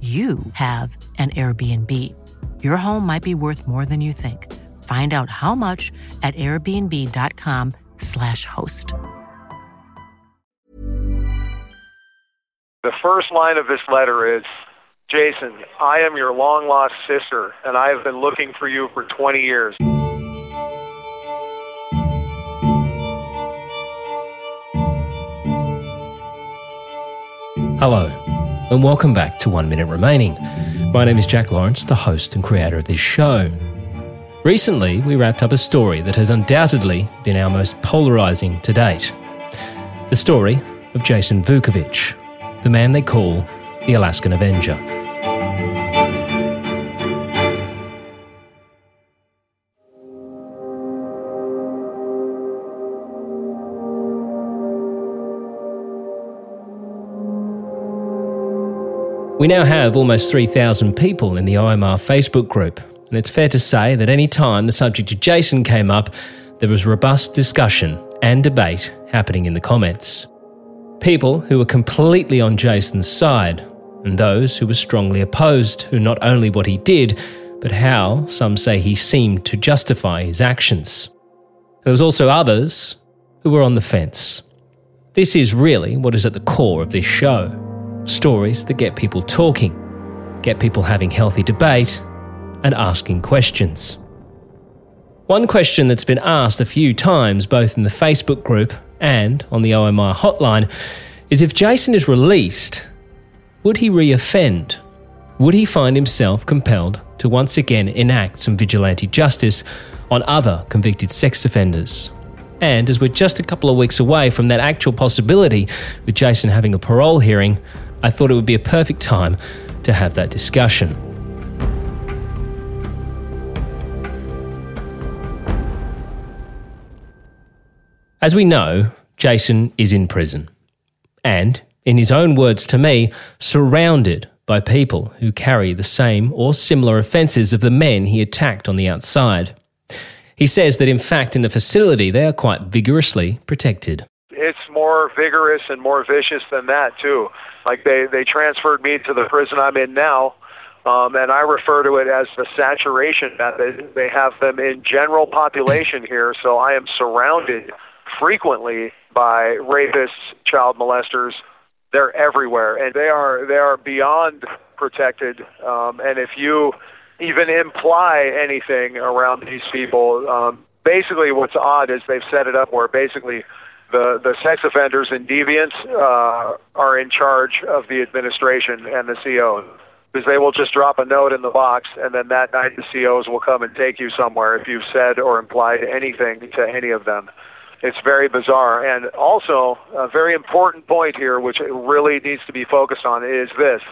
you have an Airbnb. Your home might be worth more than you think. Find out how much at airbnb.com/slash host. The first line of this letter is Jason, I am your long lost sister, and I have been looking for you for 20 years. Hello, and welcome back to One Minute Remaining. My name is Jack Lawrence, the host and creator of this show. Recently, we wrapped up a story that has undoubtedly been our most polarizing to date the story of Jason Vukovich, the man they call the Alaskan Avenger. We now have almost 3,000 people in the OMR Facebook group, and it's fair to say that any time the subject of Jason came up, there was robust discussion and debate happening in the comments. People who were completely on Jason's side, and those who were strongly opposed to not only what he did, but how some say he seemed to justify his actions. There was also others who were on the fence. This is really what is at the core of this show stories that get people talking, get people having healthy debate, and asking questions. One question that's been asked a few times, both in the Facebook group and on the OMR hotline, is if Jason is released, would he re-offend? Would he find himself compelled to once again enact some vigilante justice on other convicted sex offenders? And as we're just a couple of weeks away from that actual possibility, with Jason having a parole hearing, I thought it would be a perfect time to have that discussion. As we know, Jason is in prison. And, in his own words to me, surrounded by people who carry the same or similar offences of the men he attacked on the outside. He says that, in fact, in the facility, they are quite vigorously protected. It's more vigorous and more vicious than that, too. Like they, they transferred me to the prison I'm in now, um, and I refer to it as the saturation method. They have them in general population here, so I am surrounded frequently by rapists, child molesters. They're everywhere, and they are they are beyond protected. Um, and if you even imply anything around these people, um, basically what's odd is they've set it up where basically the the sex offenders and deviants uh, are in charge of the administration and the CO because they will just drop a note in the box and then that night the COs will come and take you somewhere if you've said or implied anything to any of them. It's very bizarre. And also, a very important point here, which really needs to be focused on, is this.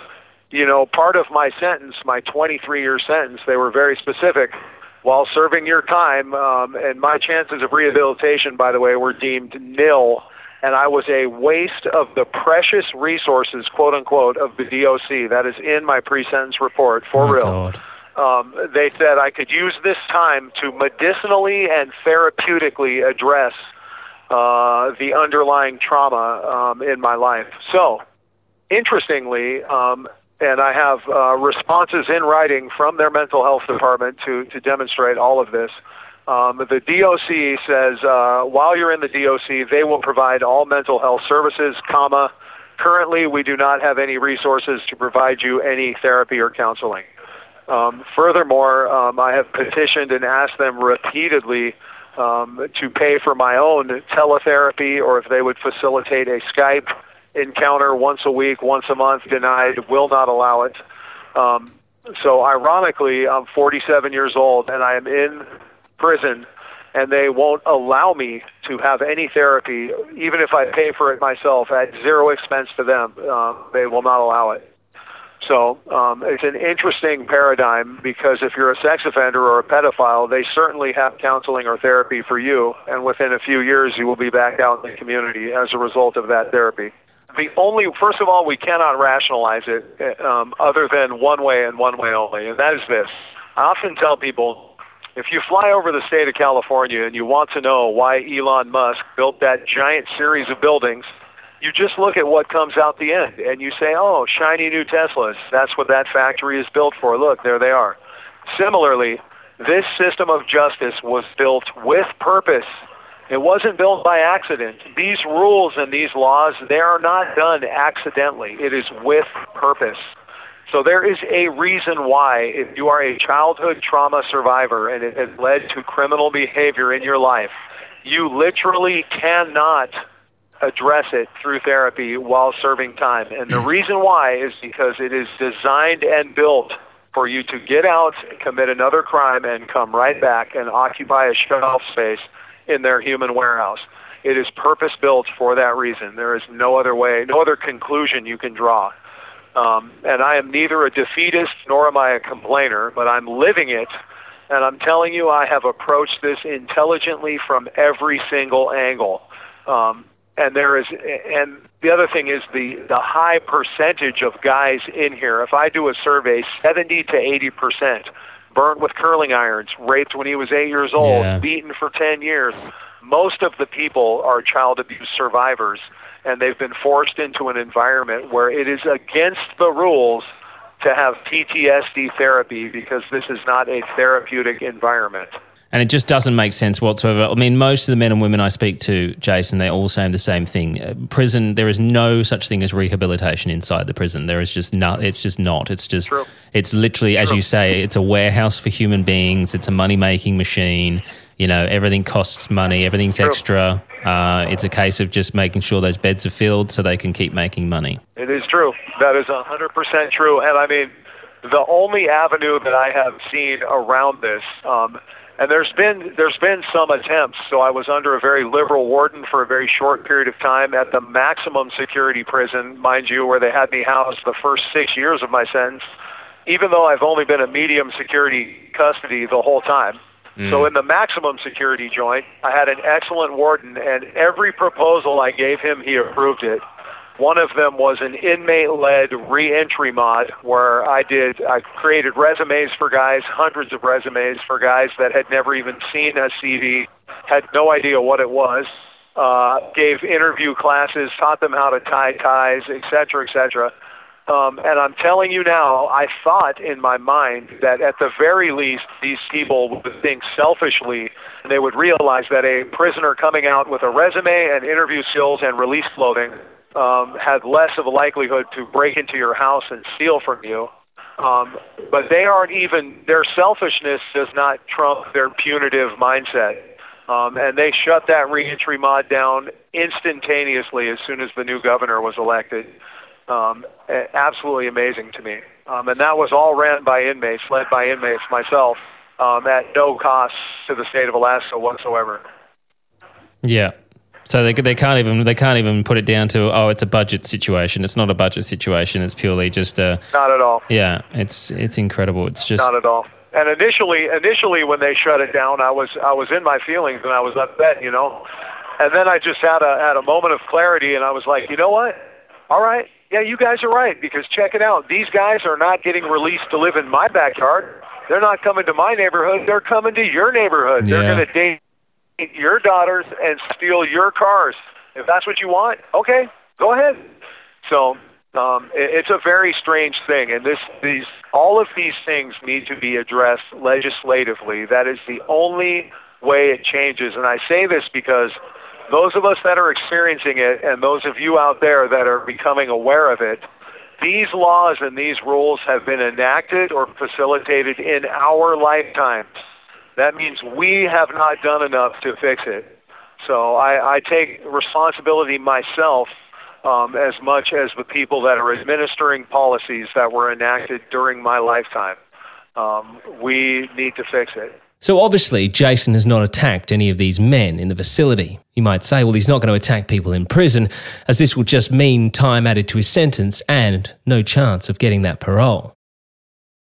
You know, part of my sentence, my 23 year sentence, they were very specific while serving your time, um, and my chances of rehabilitation, by the way, were deemed nil. And I was a waste of the precious resources, quote unquote, of the DOC. That is in my pre-sentence report for Oh, real. God. Um, they said I could use this time to medicinally and therapeutically address uh, the underlying trauma um, in my life. So, interestingly, um, and I have uh, responses in writing from their mental health department to, to demonstrate all of this. Um, the DOC says uh, while you're in the DOC, they will provide all mental health services, comma, Currently, we do not have any resources to provide you any therapy or counseling. Um, furthermore, um, I have petitioned and asked them repeatedly um, to pay for my own teletherapy or if they would facilitate a Skype encounter once a week, once a month. Denied, will not allow it. Um, so, ironically, I'm 47 years old and I am in prison and they won't allow me to have any therapy, even if I pay for it myself at zero expense to them. Uh, they will not allow it. So um, it's an interesting paradigm because if you're a sex offender or a pedophile, they certainly have counseling or therapy for you, and within a few years, you will be back out in the community as a result of that therapy. The only, first of all, we cannot rationalize it um, other than one way and one way only, and that is this. I often tell people if you fly over the state of California and you want to know why Elon Musk built that giant series of buildings, you just look at what comes out the end and you say, oh, shiny new Teslas. That's what that factory is built for. Look, there they are. Similarly, this system of justice was built with purpose. It wasn't built by accident. These rules and these laws, they are not done accidentally. It is with purpose. So there is a reason why, if you are a childhood trauma survivor and it has led to criminal behavior in your life, you literally cannot address it through therapy while serving time. And the reason why is because it is designed and built for you to get out, commit another crime, and come right back and occupy a shelf space in their human warehouse. It is purpose built for that reason. There is no other way, no other conclusion you can draw. Um, and I am neither a defeatist nor am I a complainer, but I'm living it. And I'm telling you, I have approached this intelligently from every single angle. Um, and there is, and the other thing is the the high percentage of guys in here. If I do a survey, 70 to 80 percent burnt with curling irons, raped when he was eight years old, yeah. beaten for 10 years. Most of the people are child abuse survivors and they've been forced into an environment where it is against the rules to have PTSD therapy because this is not a therapeutic environment. And it just doesn't make sense whatsoever. I mean, most of the men and women I speak to, Jason, they're all saying the same thing. Uh, prison, there is no such thing as rehabilitation inside the prison. There is just not. It's just not. It's just. True. It's literally, True. as you say, it's a warehouse for human beings. It's a money making machine. You know, everything costs money. Everything's True. extra. Uh, it's a case of just making sure those beds are filled so they can keep making money. It is true. That is 100% true. And I mean, the only avenue that I have seen around this, um, and there's been there's been some attempts. So I was under a very liberal warden for a very short period of time at the maximum security prison, mind you, where they had me housed the first six years of my sentence, even though I've only been a medium security custody the whole time. Mm. So in the maximum security joint, I had an excellent warden, and every proposal I gave him, he approved it. One of them was an inmate-led reentry mod where I did I created resumes for guys, hundreds of resumes for guys that had never even seen a CV, had no idea what it was. Uh, gave interview classes, taught them how to tie ties, et cetera, et cetera. Um, and I'm telling you now, I thought in my mind that at the very least, these people would think selfishly and they would realize that a prisoner coming out with a resume and interview skills and release clothing um, had less of a likelihood to break into your house and steal from you. Um, but they aren't even, their selfishness does not trump their punitive mindset. Um, and they shut that reentry mod down instantaneously as soon as the new governor was elected um, absolutely amazing to me. Um, and that was all ran by inmates, led by inmates myself, um, at no cost to the state of Alaska whatsoever. Yeah. So they they can't even they can't even put it down to oh it's a budget situation. It's not a budget situation. It's purely just a not at all. Yeah, it's it's incredible. It's just not at all. And initially, initially when they shut it down, I was I was in my feelings and I was upset, you know. And then I just had a had a moment of clarity and I was like, you know what? All right, yeah, you guys are right because check it out. These guys are not getting released to live in my backyard. They're not coming to my neighborhood. They're coming to your neighborhood. Yeah. They're going to date your daughters and steal your cars. If that's what you want, okay, go ahead. So um, it, it's a very strange thing, and this these all of these things need to be addressed legislatively. That is the only way it changes. And I say this because those of us that are experiencing it and those of you out there that are becoming aware of it, these laws and these rules have been enacted or facilitated in our lifetimes. That means we have not done enough to fix it. So I, I take responsibility myself um, as much as the people that are administering policies that were enacted during my lifetime. Um, we need to fix it. So obviously, Jason has not attacked any of these men in the facility. You might say, well, he's not going to attack people in prison, as this will just mean time added to his sentence and no chance of getting that parole.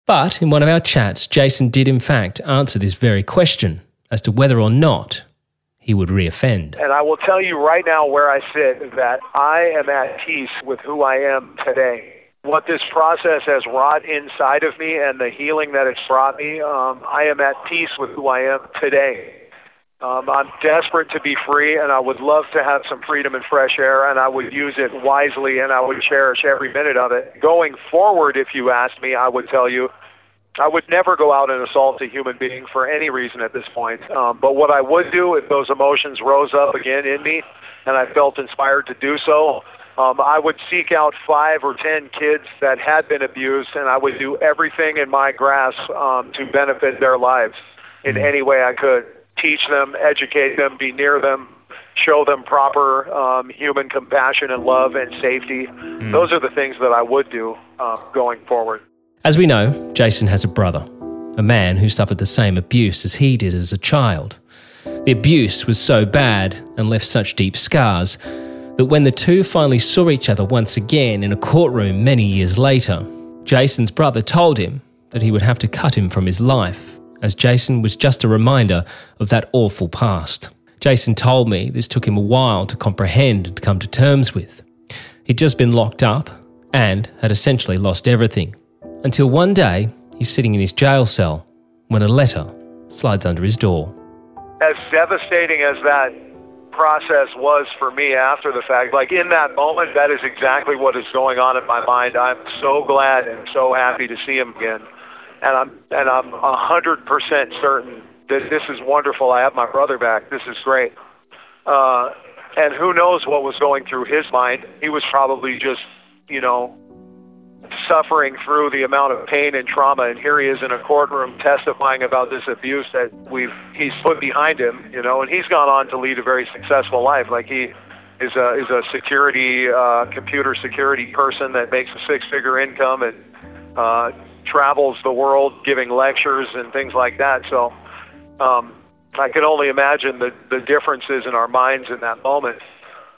But in one of our chats, Jason did in fact answer this very question as to whether or not he would reoffend. And I will tell you right now where I sit that I am at peace with who I am today what this process has wrought inside of me and the healing that it's brought me, um, I am at peace with who I am today. Um, I'm desperate to be free, and I would love to have some freedom and fresh air, and I would use it wisely, and I would cherish every minute of it. Going forward, if you ask me, I would tell you I would never go out and assault a human being for any reason at this point. Um, but what I would do if those emotions rose up again in me, and I felt inspired to do so, um, I would seek out five or ten kids that had been abused, and I would do everything in my grasp um, to benefit their lives in mm-hmm. any way I could. Teach them, educate them, be near them, show them proper um, human compassion and love and safety. Mm. Those are the things that I would do uh, going forward. As we know, Jason has a brother, a man who suffered the same abuse as he did as a child. The abuse was so bad and left such deep scars that when the two finally saw each other once again in a courtroom many years later, Jason's brother told him that he would have to cut him from his life, as Jason was just a reminder of that awful past. Jason told me this took him a while to comprehend and come to terms with. He'd just been locked up and had essentially lost everything. Until one day, he's sitting in his jail cell when a letter slides under his door. As devastating as that process was for me after the fact. Like in that moment, that is exactly what is going on in my mind. I'm so glad and so happy to see him again, and I'm and I'm a hundred percent certain that this is wonderful. I have my brother back. This is great. Uh, and who knows what was going through his mind? He was probably just, you know, suffering through the amount of pain and trauma, and here he is in a courtroom testifying about this abuse that we've he's put behind him, you know, and he's gone on to lead a very successful life. Like he is a is a security uh, computer security person that makes a six figure income and uh, travels the world giving lectures and things like that. So um, I can only imagine the the differences in our minds in that moment.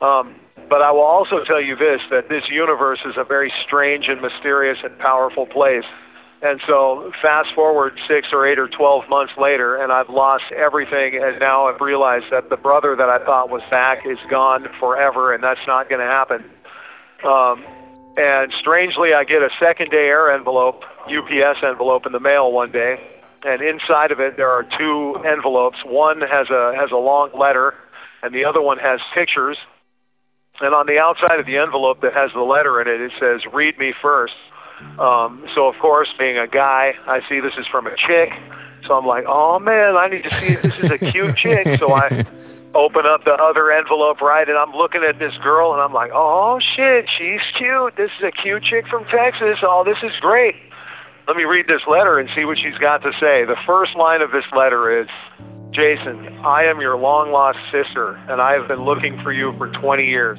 Um, but I will also tell you this that this universe is a very strange and mysterious and powerful place. And so, fast forward six or eight or 12 months later, and I've lost everything, and now I've realized that the brother that I thought was back is gone forever, and that's not going to happen. Um, and strangely, I get a second day air envelope, UPS envelope in the mail one day, and inside of it there are two envelopes. One has a has a long letter, and the other one has pictures and on the outside of the envelope that has the letter in it, it says, read me first. Um, so, of course, being a guy, I see this is from a chick. So I'm like, oh man, I need to see if this is a cute chick. So I open up the other envelope, right, and I'm looking at this girl, and I'm like, oh shit, she's cute. This is a cute chick from Texas. Oh, this is great. Let me read this letter and see what she's got to say. The first line of this letter is, Jason, I am your long lost sister, and I have been looking for you for 20 years.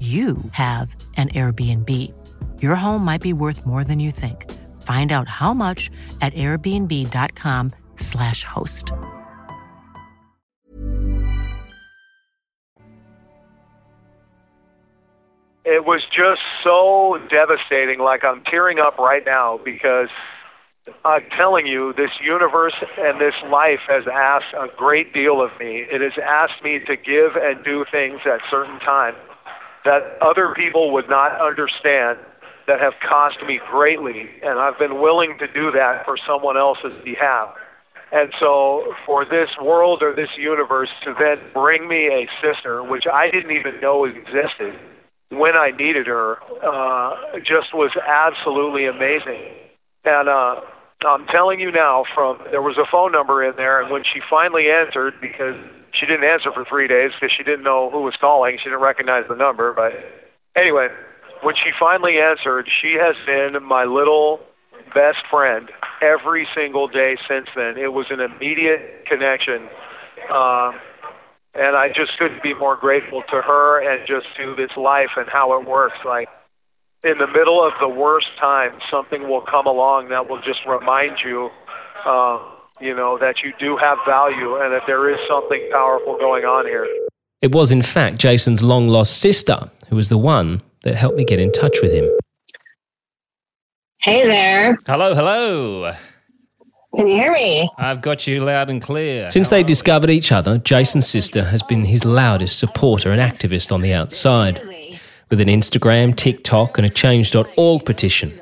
you have an Airbnb. Your home might be worth more than you think. Find out how much at airbnb.com/slash host. It was just so devastating. Like I'm tearing up right now because I'm telling you, this universe and this life has asked a great deal of me. It has asked me to give and do things at certain times that other people would not understand that have cost me greatly, and I've been willing to do that for someone else's behalf. And so, for this world or this universe to then bring me a sister, which I didn't even know existed when I needed her, uh, just was absolutely amazing. And uh, I'm telling you now, from there was a phone number in there, and when she finally answered, because she didn't answer for three days because she didn't know who was calling, she didn't recognize the number. But anyway, when she finally answered, she has been my little best friend every single day since then. It was an immediate connection. Uh, and I just couldn't be more grateful to her and just to this life and how it works. Like, in the middle of the worst time, something will come along that will just remind you, uh, you know, that you do have value and that there is something powerful going on here. It was, in fact, Jason's long lost sister who was the one that helped me get in touch with him. Hey there. Hello, hello. Can you hear me? I've got you loud and clear. Since they discovered each other, Jason's sister has been his loudest supporter and activist on the outside with an Instagram, TikTok, and a change.org petition.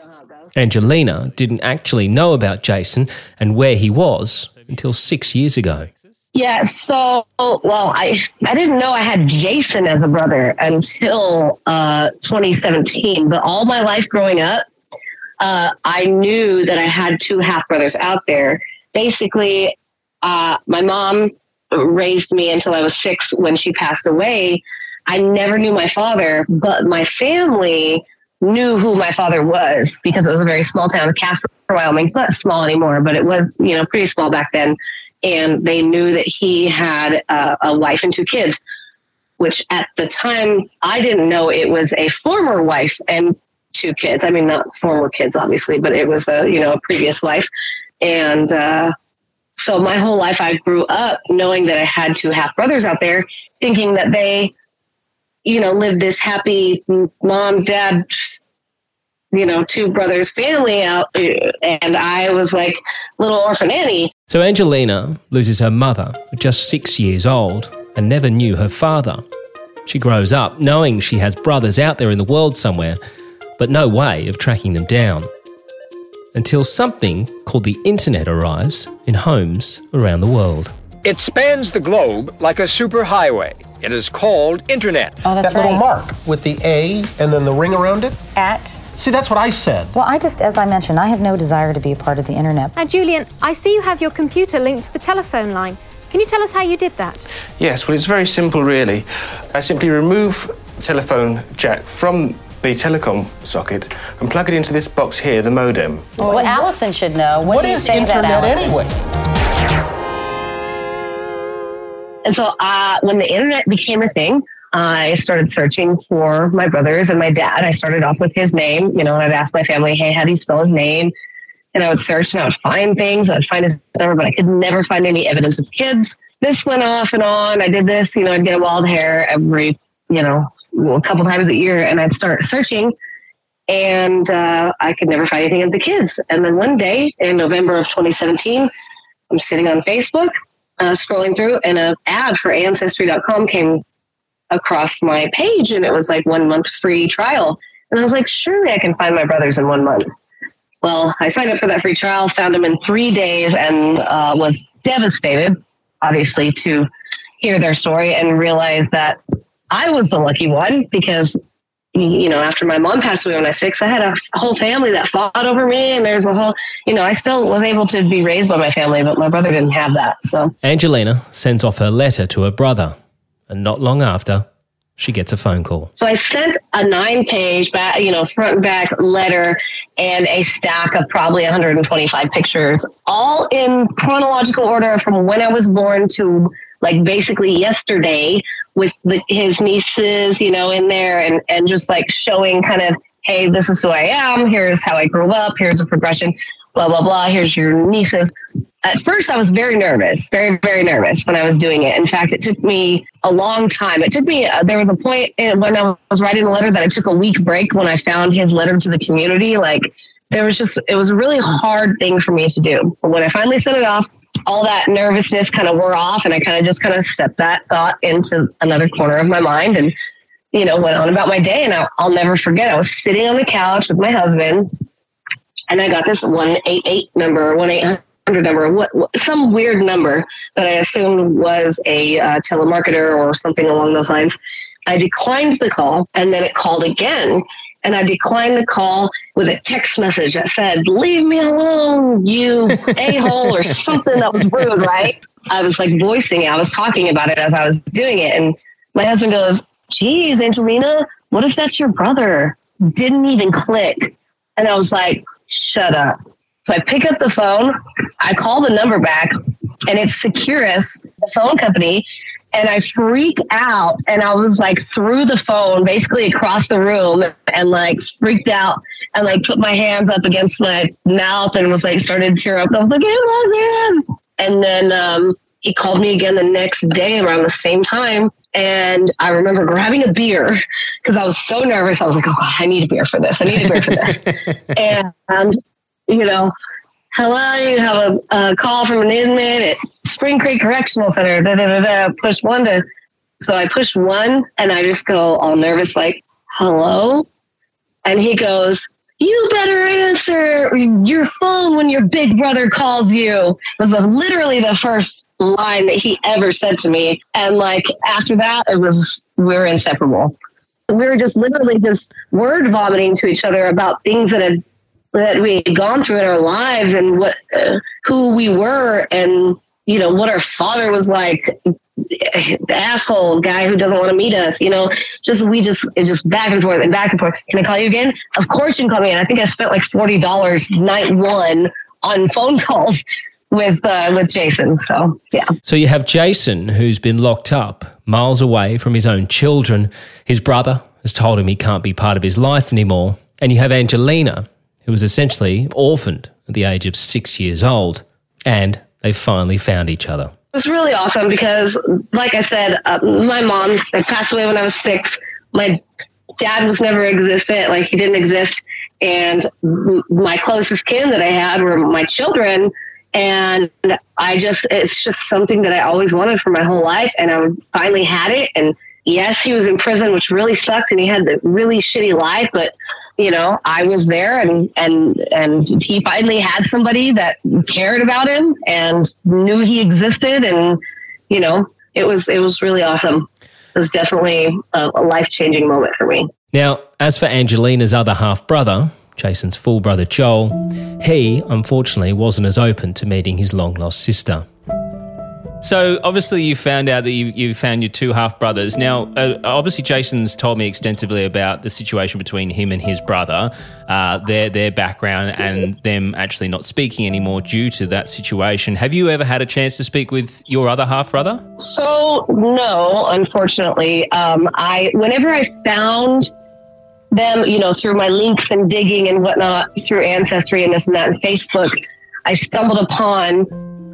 Angelina didn't actually know about Jason and where he was until six years ago. Yeah, so well, I I didn't know I had Jason as a brother until uh, 2017. But all my life growing up, uh, I knew that I had two half brothers out there. Basically, uh, my mom raised me until I was six when she passed away, I never knew my father, but my family knew who my father was because it was a very small town, Casper, Wyoming. It's not small anymore, but it was, you know, pretty small back then. And they knew that he had a wife and two kids, which at the time I didn't know it was a former wife and two kids. I mean, not former kids, obviously, but it was a, you know, a previous life. And, uh, so my whole life I grew up knowing that I had two half brothers out there, thinking that they you know, lived this happy mom, dad, you know, two brothers family out. And I was like little orphan Annie. So Angelina loses her mother at just six years old and never knew her father. She grows up knowing she has brothers out there in the world somewhere, but no way of tracking them down. Until something called the internet arrives in homes around the world. It spans the globe like a superhighway. It is called Internet. Oh, that's that right. little mark with the A and then the ring around it? At. See, that's what I said. Well, I just, as I mentioned, I have no desire to be a part of the internet. Now, Julian, I see you have your computer linked to the telephone line. Can you tell us how you did that? Yes, well, it's very simple, really. I simply remove the telephone jack from the telecom socket and plug it into this box here, the modem. Well, well Allison should know. What, what is internet that, anyway? And so uh, when the internet became a thing, I started searching for my brothers and my dad. I started off with his name, you know, and I'd ask my family, hey, how do you spell his name? And I would search and I would find things. I would find his number, but I could never find any evidence of kids. This went off and on. I did this, you know, I'd get a wild hair every, you know, a couple times a year, and I'd start searching, and uh, I could never find anything of the kids. And then one day in November of 2017, I'm sitting on Facebook, uh, scrolling through, and an ad for Ancestry.com came across my page, and it was like one month free trial. And I was like, surely I can find my brothers in one month. Well, I signed up for that free trial, found them in three days, and uh, was devastated, obviously, to hear their story and realize that I was the lucky one because, you know, after my mom passed away when I was six, I had a whole family that fought over me, and there's a whole, you know, I still was able to be raised by my family, but my brother didn't have that. So Angelina sends off her letter to her brother, and not long after, she gets a phone call. So I sent a nine page back, you know, front and back letter and a stack of probably 125 pictures, all in chronological order from when I was born to like basically yesterday with the, his nieces, you know, in there and, and just like showing kind of, hey, this is who I am. Here's how I grew up. Here's a progression, blah, blah, blah. Here's your nieces at first I was very nervous, very, very nervous when I was doing it. In fact, it took me a long time. It took me, uh, there was a point when I was writing the letter that I took a week break when I found his letter to the community. Like, there was just, it was a really hard thing for me to do. But when I finally sent it off, all that nervousness kind of wore off and I kind of just kind of stepped that thought into another corner of my mind and, you know, went on about my day. And I'll, I'll never forget, I was sitting on the couch with my husband and I got this 188 number, 1 800 number, what, what, some weird number that I assumed was a uh, telemarketer or something along those lines. I declined the call and then it called again. And I declined the call with a text message that said, Leave me alone, you a hole, or something that was rude, right? I was like voicing it. I was talking about it as I was doing it. And my husband goes, Geez, Angelina, what if that's your brother? Didn't even click. And I was like, Shut up. So I pick up the phone, I call the number back, and it's Securus, the phone company. And I freak out and I was like through the phone, basically across the room, and like freaked out and like put my hands up against my mouth and was like started to tear up. And I was like, it was him. And then um, he called me again the next day around the same time. And I remember grabbing a beer because I was so nervous. I was like, oh, God, I need a beer for this. I need a beer for this. and you know, hello, you have a, a call from an inmate at Spring Creek Correctional Center. Da, da, da, da. Push one to, so I push one and I just go all nervous, like, hello? And he goes, you better answer your phone when your big brother calls you. Was literally the first line that he ever said to me. And like after that, it was, we we're inseparable. We were just literally just word vomiting to each other about things that had that we had gone through in our lives and what uh, who we were and you know what our father was like. The asshole guy who doesn't want to meet us you know? Just we just just back and forth and back and forth. Can i call you again? Of course you can call me and i think i spent like $40 night one on phone calls with uh, with jason so yeah. So you have jason who's been locked up miles away from his own children. His brother has told him he can't be part of his life anymore. And you have angelina who was essentially orphaned at the age of six years old, and they finally found each other. It was really awesome because, like I said, uh, my mom passed away when I was six. My dad was never existent, like he didn't exist. And my closest kin that I had were my children. And I just, it's just something that I always wanted for my whole life. And I finally had it. And yes, he was in prison, which really sucked. And he had a really shitty life, but you know, I was there and, and, and he finally had somebody that cared about him and knew he existed. And, you know, it was, it was really awesome. It was definitely a, a life changing moment for me. Now, as for Angelina's other half brother, Jason's full brother Joel, he unfortunately wasn't as open to meeting his long lost sister. So obviously, you found out that you, you found your two half brothers. Now, uh, obviously, Jason's told me extensively about the situation between him and his brother, uh, their their background, and them actually not speaking anymore due to that situation. Have you ever had a chance to speak with your other half brother? So no, unfortunately, um, I whenever I found them, you know, through my links and digging and whatnot, through Ancestry and this and that, and Facebook, I stumbled upon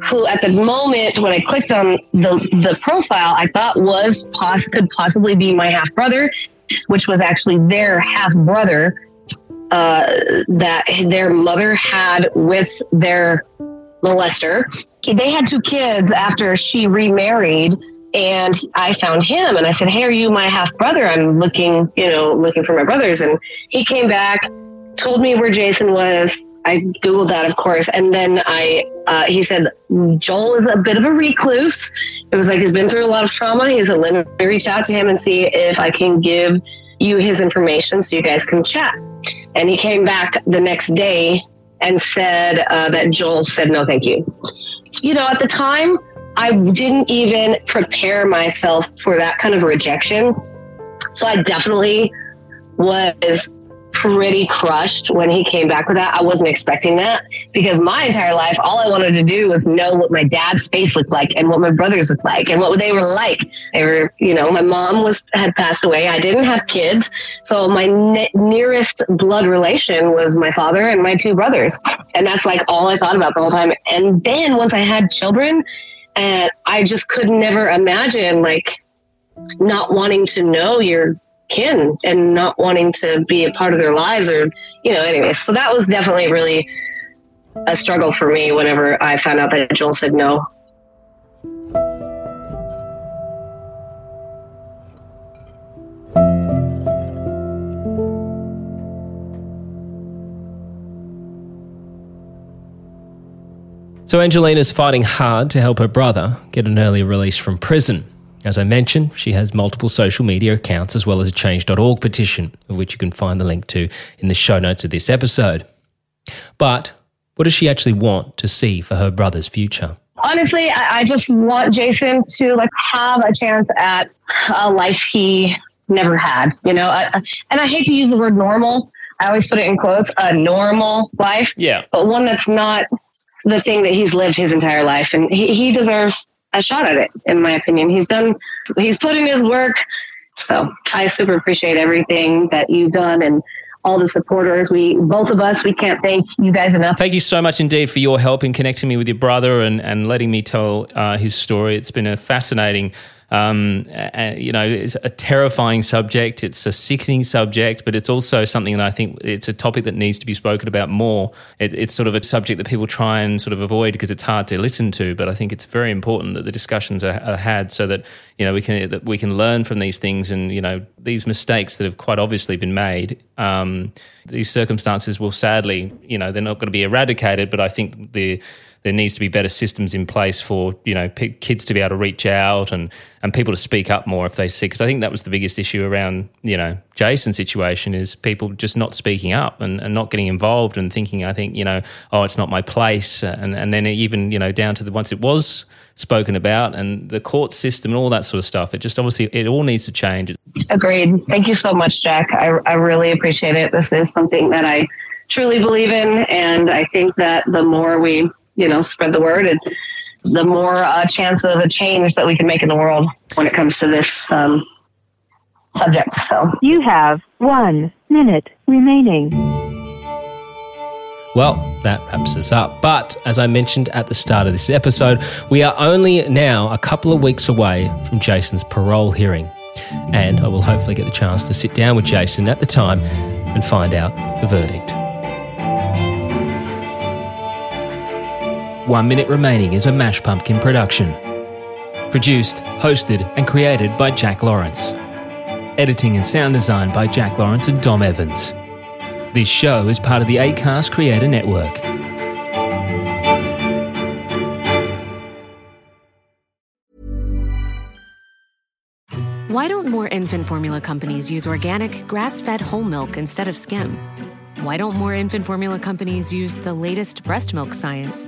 who at the moment when I clicked on the the profile, I thought was poss- could possibly be my half brother. which was actually their half brother uh, that their mother had with their molester. They had two kids after she remarried and I found him and I said, Hey, are you my half brother? I'm looking, you know, looking for my brothers. And he came back, told me where Jason was. I Googled that, of course. And then I, uh, he said, Joel is a bit of a recluse. It was like he's been through a lot of trauma. He said, let me reach out to him and see if I can give you his information so you guys can chat. And he came back the next day and said uh, that Joel said, no, thank you. You know, at the time, I didn't even prepare myself for that kind of rejection. So I definitely was pretty crushed when he came back with that. I wasn't expecting that because my entire life, all I wanted to do was know what my dad's face looked like and what my brothers looked like and what they were like. They were, you know, my mom was had passed away. I didn't have kids, so my ne- nearest blood relation was my father and my two brothers, and that's like all I thought about the whole time. And then once I had children, and I just could never imagine like not wanting to know your kin and not wanting to be a part of their lives or, you know, anyway. So that was definitely really a struggle for me whenever I found out that Joel said no. So Angelina's fighting hard to help her brother get an early release from prison. As I mentioned, she has multiple social media accounts as well as a change.org petition, of which you can find the link to in the show notes of this episode. But what does she actually want to see for her brother's future? Honestly, I, I just want Jason to like have a chance at a life he never had, you know. I, and I hate to use the word normal. I always put it in quotes, a normal life. Yeah. But one that's not the thing that he's lived his entire life. And he, he deserves a shot at it, in my opinion. He's done, he's put in his work. So I super appreciate everything that you've done and all the supporters. We, both of us, we can't thank you guys enough. Thank you so much indeed for your help in connecting me with your brother and, and letting me tell uh, his story. It's been a fascinating um, uh, you know, it's a terrifying subject. It's a sickening subject, but it's also something that I think it's a topic that needs to be spoken about more. It, it's sort of a subject that people try and sort of avoid because it's hard to listen to. But I think it's very important that the discussions are, are had so that you know we can that we can learn from these things and you know these mistakes that have quite obviously been made. Um, these circumstances will sadly, you know, they're not going to be eradicated, but I think the there needs to be better systems in place for you know p- kids to be able to reach out and and people to speak up more if they see because I think that was the biggest issue around you know Jason's situation is people just not speaking up and, and not getting involved and thinking I think you know oh it's not my place. And and then even you know down to the once it was spoken about and the court system and all that sort of stuff it just obviously it all needs to change. Agreed. Thank you so much jack. I, I really appreciate it. This is something that i truly believe in and i think that the more we you know, spread the word and the more uh, chance of a change that we can make in the world when it comes to this um, subject. So you have one minute remaining. Well, that wraps us up. But as I mentioned at the start of this episode, we are only now a couple of weeks away from Jason's parole hearing. And I will hopefully get the chance to sit down with Jason at the time and find out the verdict. One Minute Remaining is a Mash Pumpkin production. Produced, hosted, and created by Jack Lawrence. Editing and sound design by Jack Lawrence and Dom Evans. This show is part of the ACAST Creator Network. Why don't more infant formula companies use organic, grass fed whole milk instead of skim? Why don't more infant formula companies use the latest breast milk science?